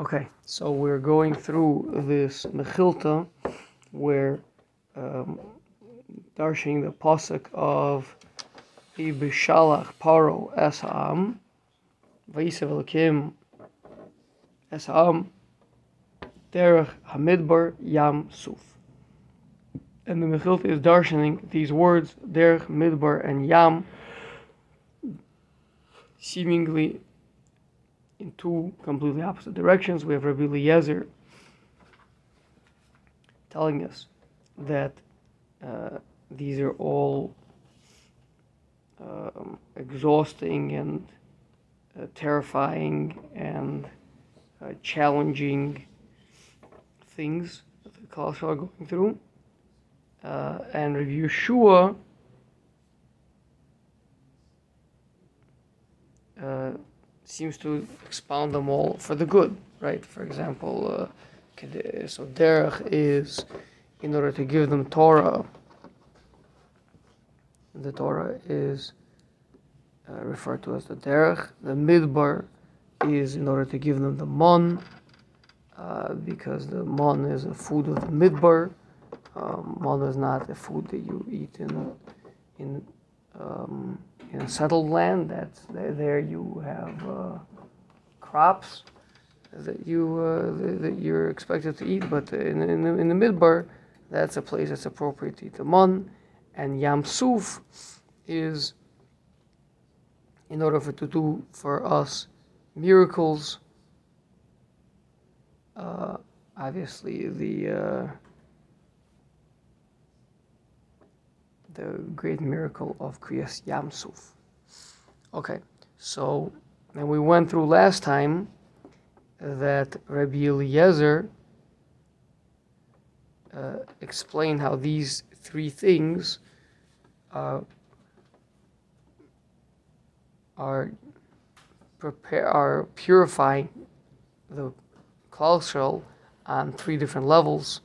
Okay, so we're going through this Mechilta where um, darshaning the pasuk of Ibishalach Paro Esam Vaisav Elokim Esam Derech Hamidbar Yam Suf. And the Mechilta is darshaning these words Derech Midbar and Yam seemingly in two completely opposite directions. We have Rabbi Eliezer telling us that uh, these are all um, exhausting and uh, terrifying and uh, challenging things that the Klal are going through. Uh, and Rabbi Yehoshua seems to expound them all for the good, right? For example, uh, so derech is in order to give them Torah. The Torah is uh, referred to as the derech. The midbar is in order to give them the mon, uh, because the mon is a food of the midbar. Um, mon is not a food that you eat in in um, in settled land. That's there you have uh, crops that you uh, that you're expected to eat, but in in the, in the midbar, that's a place that's appropriate to eat the mon, and yam suf is in order for to do for us miracles. Uh, obviously, the uh, the great miracle of Kriyas Yamsuf. Okay, so and we went through last time that Rabbi Eliezer uh, explained how these three things uh, are prepare are purifying the Klal Yisroel on three different levels.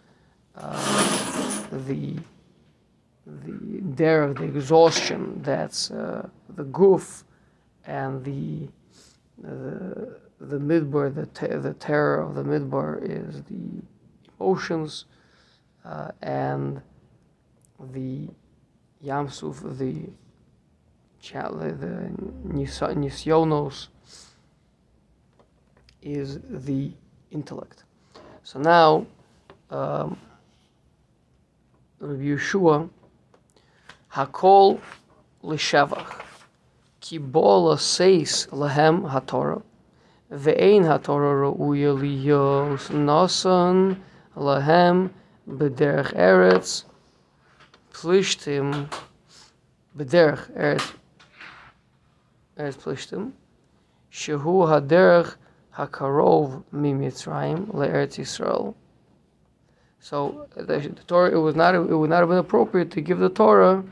Uh, the the dare of the exhaustion that's uh, the goof and the the the midbar the the terror of the midbar is the emotions uh, and the yamsuf the the nisyonos is the intellect. So now um, Rabbi Yehoshua Hakol l'shavach. Ki bo seis lahem haTorah. Ve'ein haTorah ra'uya liyos nasan lahem b'derech eretz plishtim b'derech eretz eretz plishtim shehu haderech hakarov mimitzrayim le'eretz Yisrael. So the Torah it was not it would not have been appropriate to give the Torah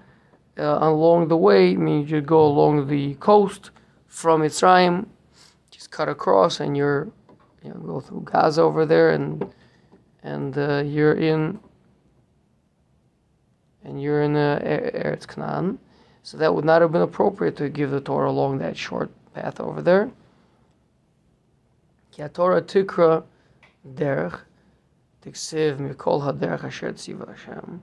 uh, along the way, I mean, you go along the coast from Mitzrayim, just cut across, and you're, you know, go through Gaza over there, and and uh, you're in, and you're in uh, Eretz Canaan. So that would not have been appropriate to give the Torah along that short path over there. Ki Torah tikra derech tiksiv mikol haderech asher tziva Hashem.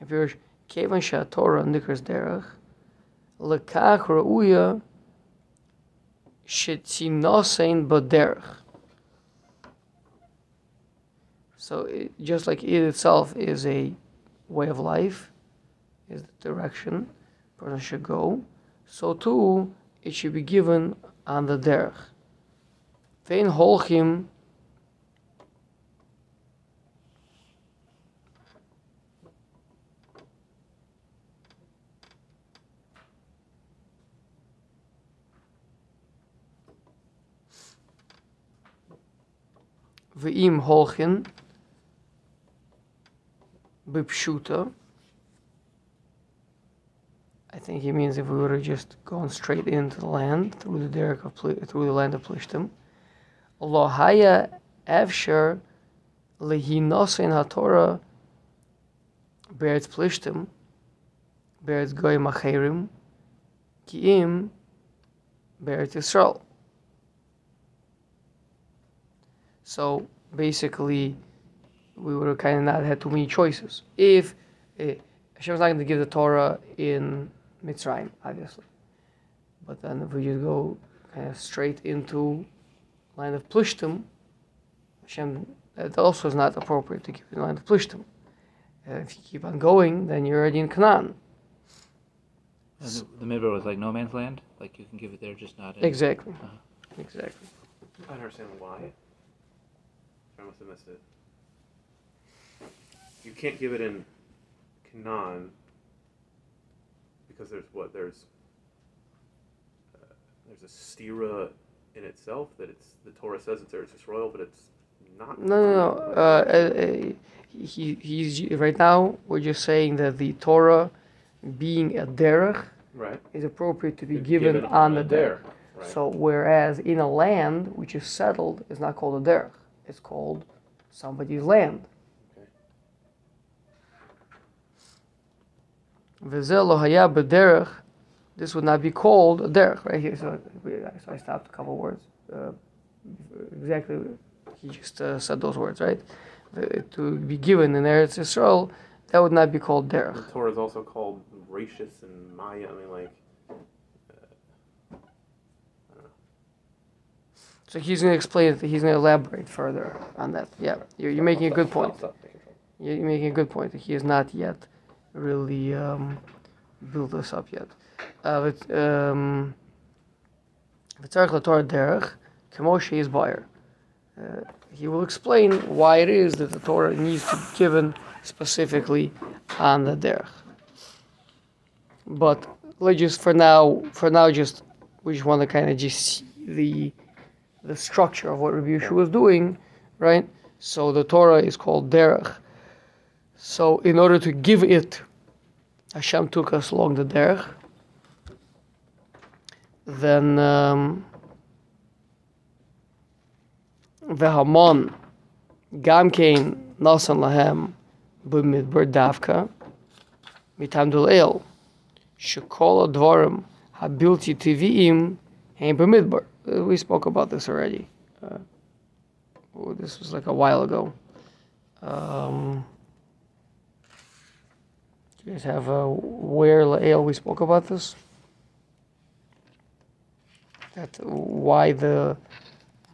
If you're כיוון שהתורה נקראת דרך, לכך ראויה שתינוסן בדרך. So it, just like it itself is a way of life, is the direction a person should go, so too it should be given on the derech. Vein holchim Ve'im holchin bipshuta. I think he means if we were to just gone straight into the land through the derek of through the land of Plishtim. Lohaya Evsher lehinosin haTorah beretz Plishtim beretz goy macherim kiim beretz Yisrael. So basically, we would have kind of not had too many choices. If uh, Hashem's not going to give the Torah in Mitzrayim, obviously, but then if we just go kind of straight into land of Plishtim, Hashem, that also is not appropriate to give the land of Plishtim. Uh, if you keep on going, then you're already in Canaan. And the, the Midbar was like no man's land. Like you can give it there, just not in. Exactly. Uh-huh. Exactly. I don't understand why. I must have missed it. You can't give it in Canaan because there's what there's uh, there's a stira in itself that it's the Torah says it's Eretz Yisrael, but it's not. No, no, no. Uh, uh, he, he's right now. We're just saying that the Torah, being a derech, Right. is appropriate to be It's given, on the derech. Right. So whereas in a land which is settled, is not called a derech. It's called somebody's land. Okay. V'zeh lo haya b'derech. This would not be called a derech, right here. So, so I stopped a couple words. Uh, exactly, he just uh, said those words, right? The- to be given in Eretz Yisrael, that would not be called the. Torah is also called Rashis and Maya. I mean, like. So he's going to explain it. He's going to elaborate further on that. Yeah, you're, you're making a good point. You're making a good point. He has not yet really um, built this up yet. Uh, um, v'tzarich l'torah derech, k'moshe is buyer. Uh, he will explain why it is that the Torah needs to be given specifically on the derech. But let's just for now, for now, just we just want to kind of just see the the structure of what Rabbi Yehoshua was doing, right? So the Torah is called derech. So in order to give it, Hashem took us along the derech. Then um, the Hamon, Gamkein, Nasan Lahem, B'midbar Davka, Mitam Dul'el, Shekola Dvorim, Habilti Tiviim, and Bamidbar. Uh, we spoke about this already. Uh, oh, this was like a while ago. Um, you guys have a where Lael? We spoke about this. That why the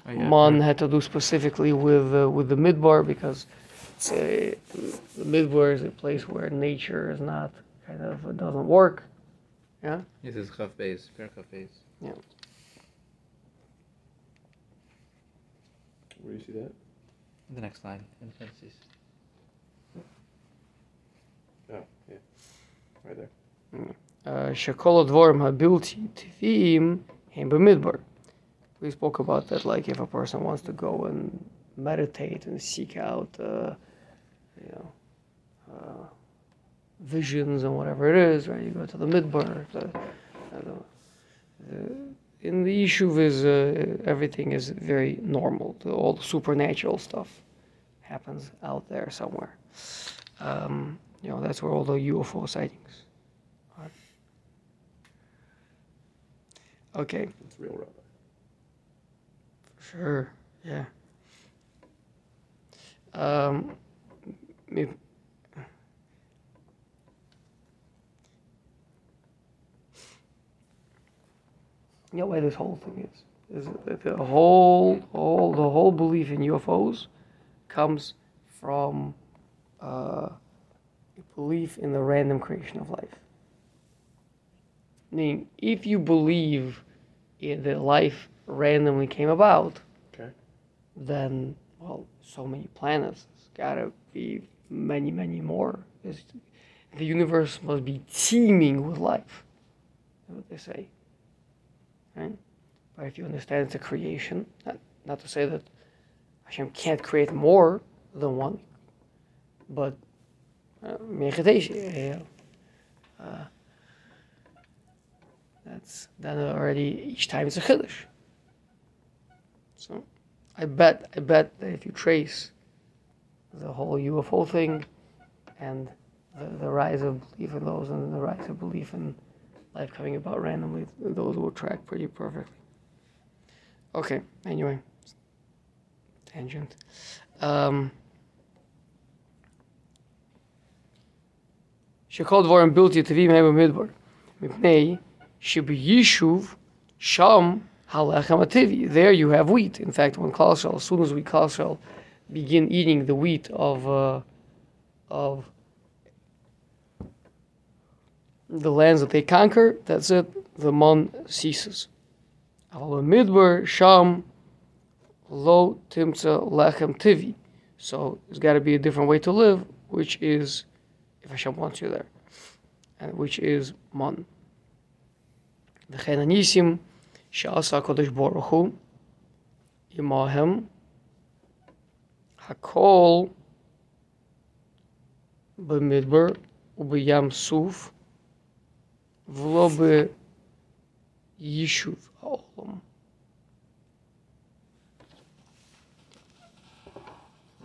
oh, yeah. man had to do specifically with uh, with the midbar because a, the midbar is a place where nature is not kind of doesn't work. Yeah. This is half base, pure half base. Yeah. Where do you see that? The next line in parentheses. Oh, yeah. Right there. Uh, שכל הדבורים הבלתי טבעיים הם במדבר. We spoke about that, like if a person wants to go and meditate and seek out, uh, you know, uh, visions and whatever it is, right? You go to the midbar. The, I don't in the issue is uh, everything is very normal. The, all the supernatural stuff happens out there somewhere. Um, you know, that's where all the UFO sightings are. Okay. It's real rabbi. Sure. Yeah. Um, you know why this whole thing is? Is that the whole, whole, the whole belief in UFOs comes from uh, a belief in the random creation of life. Meaning, if you believe in that life randomly came about, Okay. then well, so many planets. There's gotta be many, many more. There's, the universe must be teeming with life. That's what they say. Right? But if you understand it's a creation, not, not to say that Hashem can't create more than one, but uh, uh, that's then already each time it's a chiddush. So I bet I bet that if you trace the whole UFO thing and the, the rise of belief in those and the rise of belief in life coming about randomly, those will track pretty perfectly. Okay, anyway. tangent. Um, שכל דבורם בלתי טבעיים הם במדבר, מפני שביישוב שם הלחם הטבעי. There you have wheat. In fact, when Klal Yisrael, as soon as we Klal Yisrael begin eating the wheat of uh, of the lands that they conquer, that's it. The mon ceases. אבל במדבר שם lo timtza lechem tivi. So there's got to be a different way to live, which is if Hashem wants you there, and which is mon. וכן הניסים שעשה הקדוש ברוך הוא עמהם הכל במדבר ובים סוף в лоби Їшув Аолом.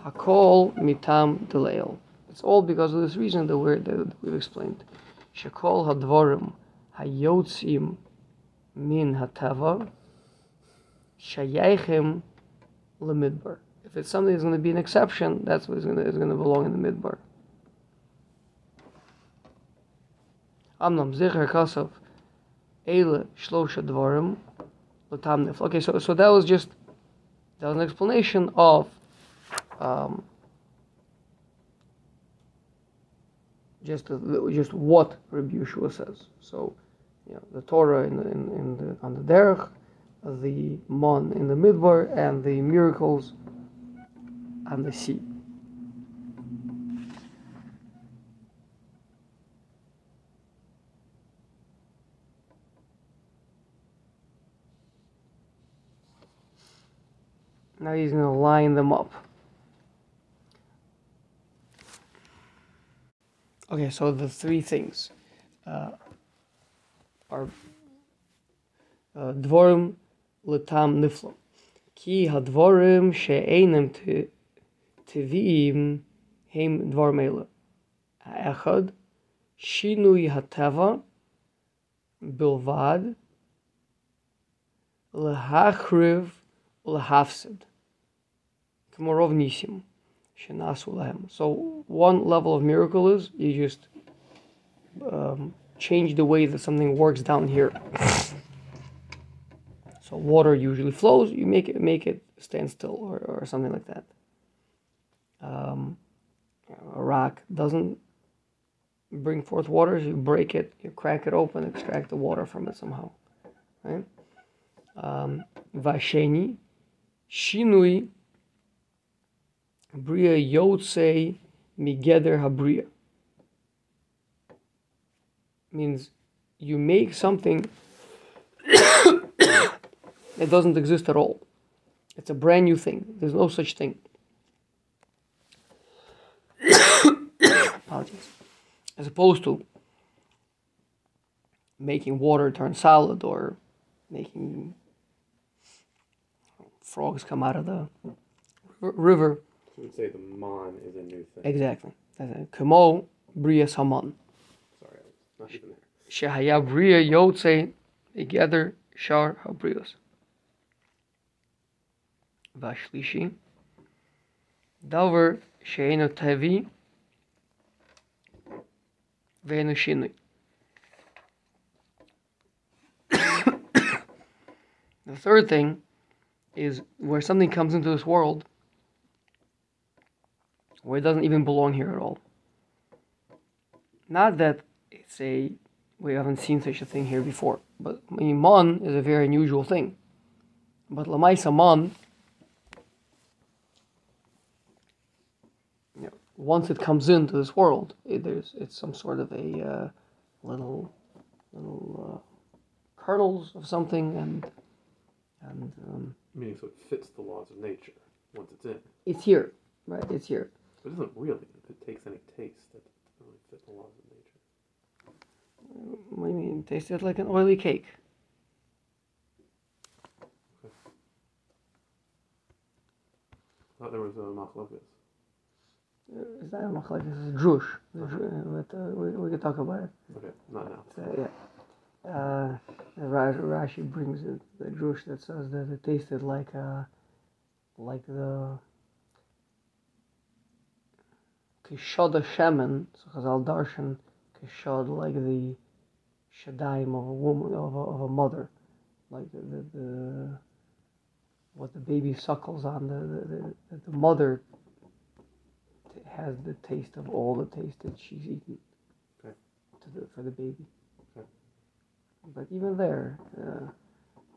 Hakol mitam delayel. It's all because of this reason The word that we've explained. Shakol hadvorim hayotzim min hatava shayachim lemidbar. If it's something that's going to be an exception, that's what is going to, is going to belong in the midbar. Amnam zicher kasav ele shlosha. Okay, so so that was just that was an explanation of um, just just what Rabbi Yehoshua says. So, you know, the Torah in in, in the on the derech, the mon in the midbar, and the miracles on the sea. Now he's going to line them up. Okay, so the three things uh, are uh, dvorim letam niflo. Ki hadvorim she'einem teviim heim dvorim ele. Ha'echad shinui hateva bilvad lehachriv lehafsid. K'morov nisim. So one level of miracle is you just um, change the way that something works down here. so water usually flows. You make it make it stand still or, or something like that. Um, a rock doesn't bring forth water. You break it, you crack it open, extract the water from it somehow. Right? Um, shinui Bria Yotzei Migeder Habria. Means you make something that doesn't exist at all. It's a brand new thing. There's no such thing. Apologies. As opposed to making water turn solid or making frogs come out of the river You would say the mon is a new thing. Exactly. כמו בריאס המון. Sorry, I was not even there. שהיה בריאה יוצא מגדר שאר הבריאוס. והשלישי, דבר שאינו טבעי ואינו שינוי. The third thing is where something comes into this world where it doesn't even belong here at all. Not that it's a we haven't seen such a thing here before, but I mean, mon is a very unusual thing. But lamaisa mon, you know, once it comes into this world, it, there's it's some sort of a uh, little little uh, kernels of something, and and um, Meaning, so it fits the laws of nature once it's in. it's here, right? It's here. But it doesn't really. If it takes any taste, that doesn't really fit the laws of nature. What do you mean? Tasted like an oily cake. I thought there was a machlokas. Is that a machlek? This is drush. The dru- But uh, we, we can talk about it. Okay, not now. Uh, yeah. Uh, Ra- Rashi brings it, the drush that says that it tasted like uh, like the kishod shemen, so Chazal darshan kishod like the shadaim of a woman of a, of a mother, like the, the, the what the baby suckles on the the, the, the mother t- has the taste of all the taste that she's eaten Okay. to the for the baby. Okay. But even there, uh,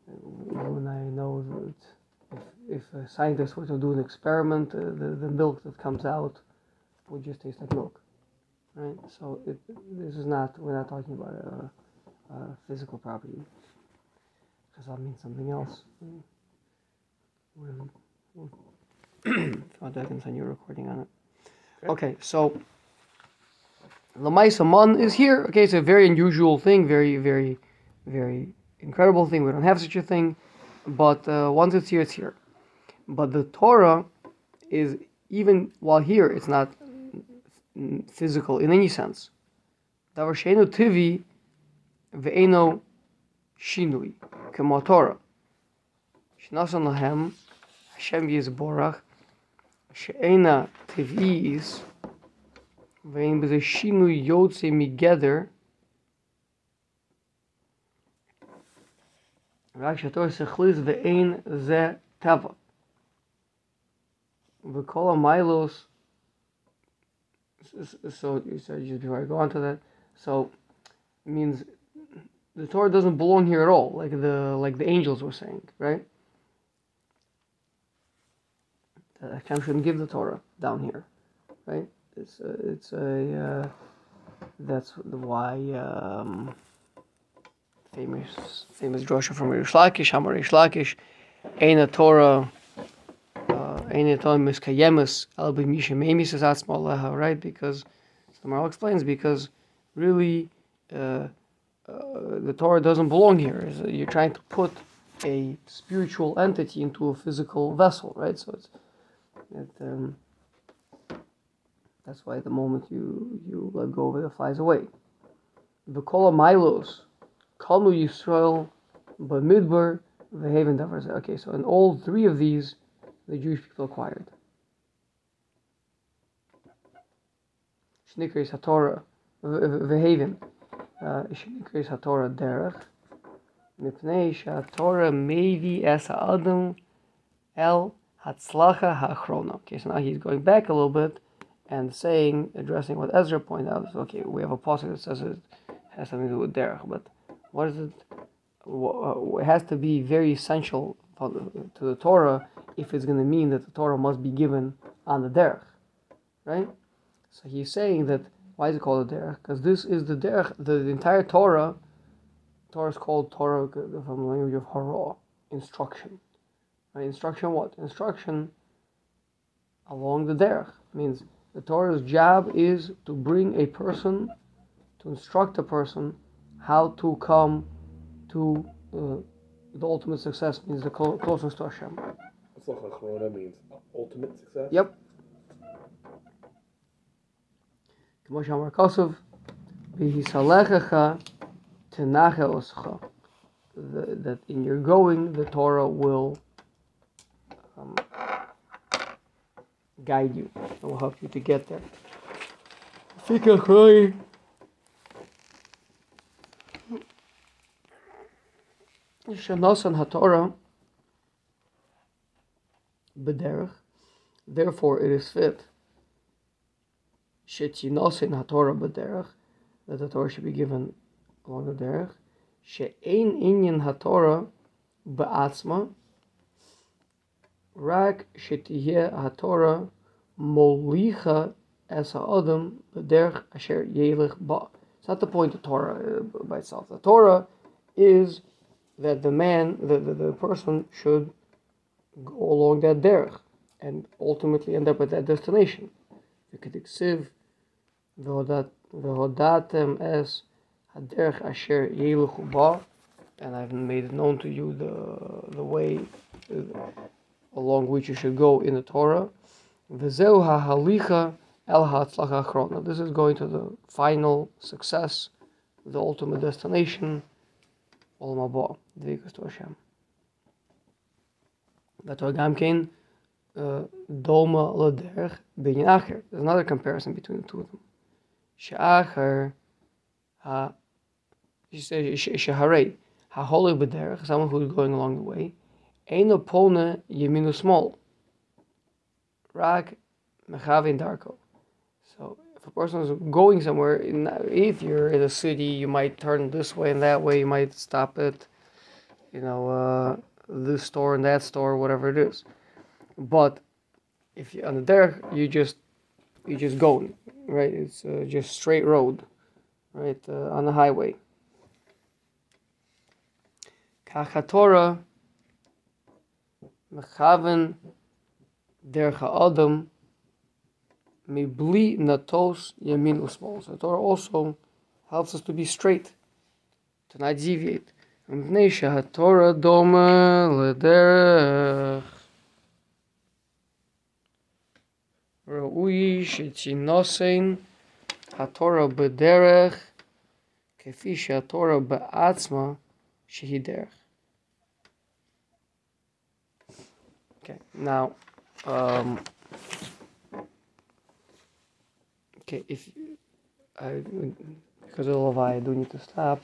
and I know that if, if a scientist were to do an experiment, uh, the, the milk that comes out would just taste like milk, right? So it, this is not, we're not talking about a, a physical property, because that means something else. We'll- we'll- I can send you a recording on it. Okay, so Lamaisa Mon is here. Okay, it's a very unusual thing, very, very, very incredible thing. We don't have such a thing, but uh, once it's here, it's here. But the Torah is even while here, it's not physical in any sense. Davar sheinu tivi ve'eno shinui kemo Torah. Shnasan lahem Hashem yizborach she'ena tiviis ואין בזה שינוי יוצא מגדר רק שהתור שכליס ואין זה טבע. וכל המיילוס so you said just before I go on to that so it means the Torah doesn't belong here at all like the like the angels were saying right? That Hashem shouldn't give the Torah down here right? It's a, it's a uh, that's why um, famous famous drasha from Rish Lakish, Hamar Rish Lakish, Eina Torah, uh, Eina Torah Miskayemus Al B'Misha Memis is Atzma right? Because the Maharal explains because really uh, uh, the Torah doesn't belong here. You're trying to put a spiritual entity into a physical vessel, right? So it's it, um, that's why the moment you you let go of it, it flies away. V'kol milos, kanu Yisrael, b'midbar, v'haven. Okay, so in all three of these, the Jewish people acquired. Shnikris haTorah, v'haven, uh, shnikris haTorah derech, mipnei shaTorah mevi es ha'adam el hatzlacha ha'achrona. Okay, so now he's going back a little bit and saying, addressing what Ezra pointed out, is okay, we have a passage that says it has something to do with derech, but what is it? Uh, it has to be very essential to the Torah if it's going to mean that the Torah must be given on the derech, right? So he's saying that why is it called a derech? Because this is the derech. The, the entire Torah, Torah is called Torah from the language of hara, instruction. Right? Instruction what? Instruction along the derech means the Torah's job is to bring a person, to instruct a person how to come to uh, the ultimate success, means the clo- closeness to Hashem. Atzlacha Achrona means ultimate success. Yep. כמו שאמר כוסף, והיסלחך תנחה עושך. The- That in your going, the Torah will um, guide you and will help you to get there. Fika chroi. Shanosan HaTorah b'derech. Therefore, it is fit shetzinosin haTorah b'derech that the Torah should be given along the derech. She'ein inyan haTorah ba'atzma rak shetihye haTorah molicha es ha'adam b'derech asher yelech ba. It's not the point of Torah uh, by itself. The Torah is that the man, the, the, the person should go along that derech and ultimately end up at that destination. וכתקציב והודעתם as הדרך asher ילכו בה and I've made known to you the, the way along which you should go in the Torah. וזהו This is going to the final success, the ultimate destination, Olam Haba, דביקו to Hashem. Vator Gamkein, uh, Doma Loderch, Binyan Acher. There's another comparison between the two of them. Sheacher, Sheharei, Haholik Bederch, someone who's going along the way, Ein Opone Yeminu Small, Rak Mechavin Darko. So if a person is going somewhere, in, if you're in a city, you might turn this way and that way, you might stop it, you know. Uh, this store and that store, whatever it is. But if you're on the derech, you just you just go, right? It's uh, just straight road, right uh, on the highway. Kachatora mechaven derech ha'adam mibli natos yamin usmol. So Torah also helps us to be straight, to not deviate. מפני שהתורה דומה לדרך. ראוי שתינוסן התורה בדרך כפי שהתורה בעצמה שהיא דרך. Okay, now, um, okay, if I, because of Levi, I do need to stop.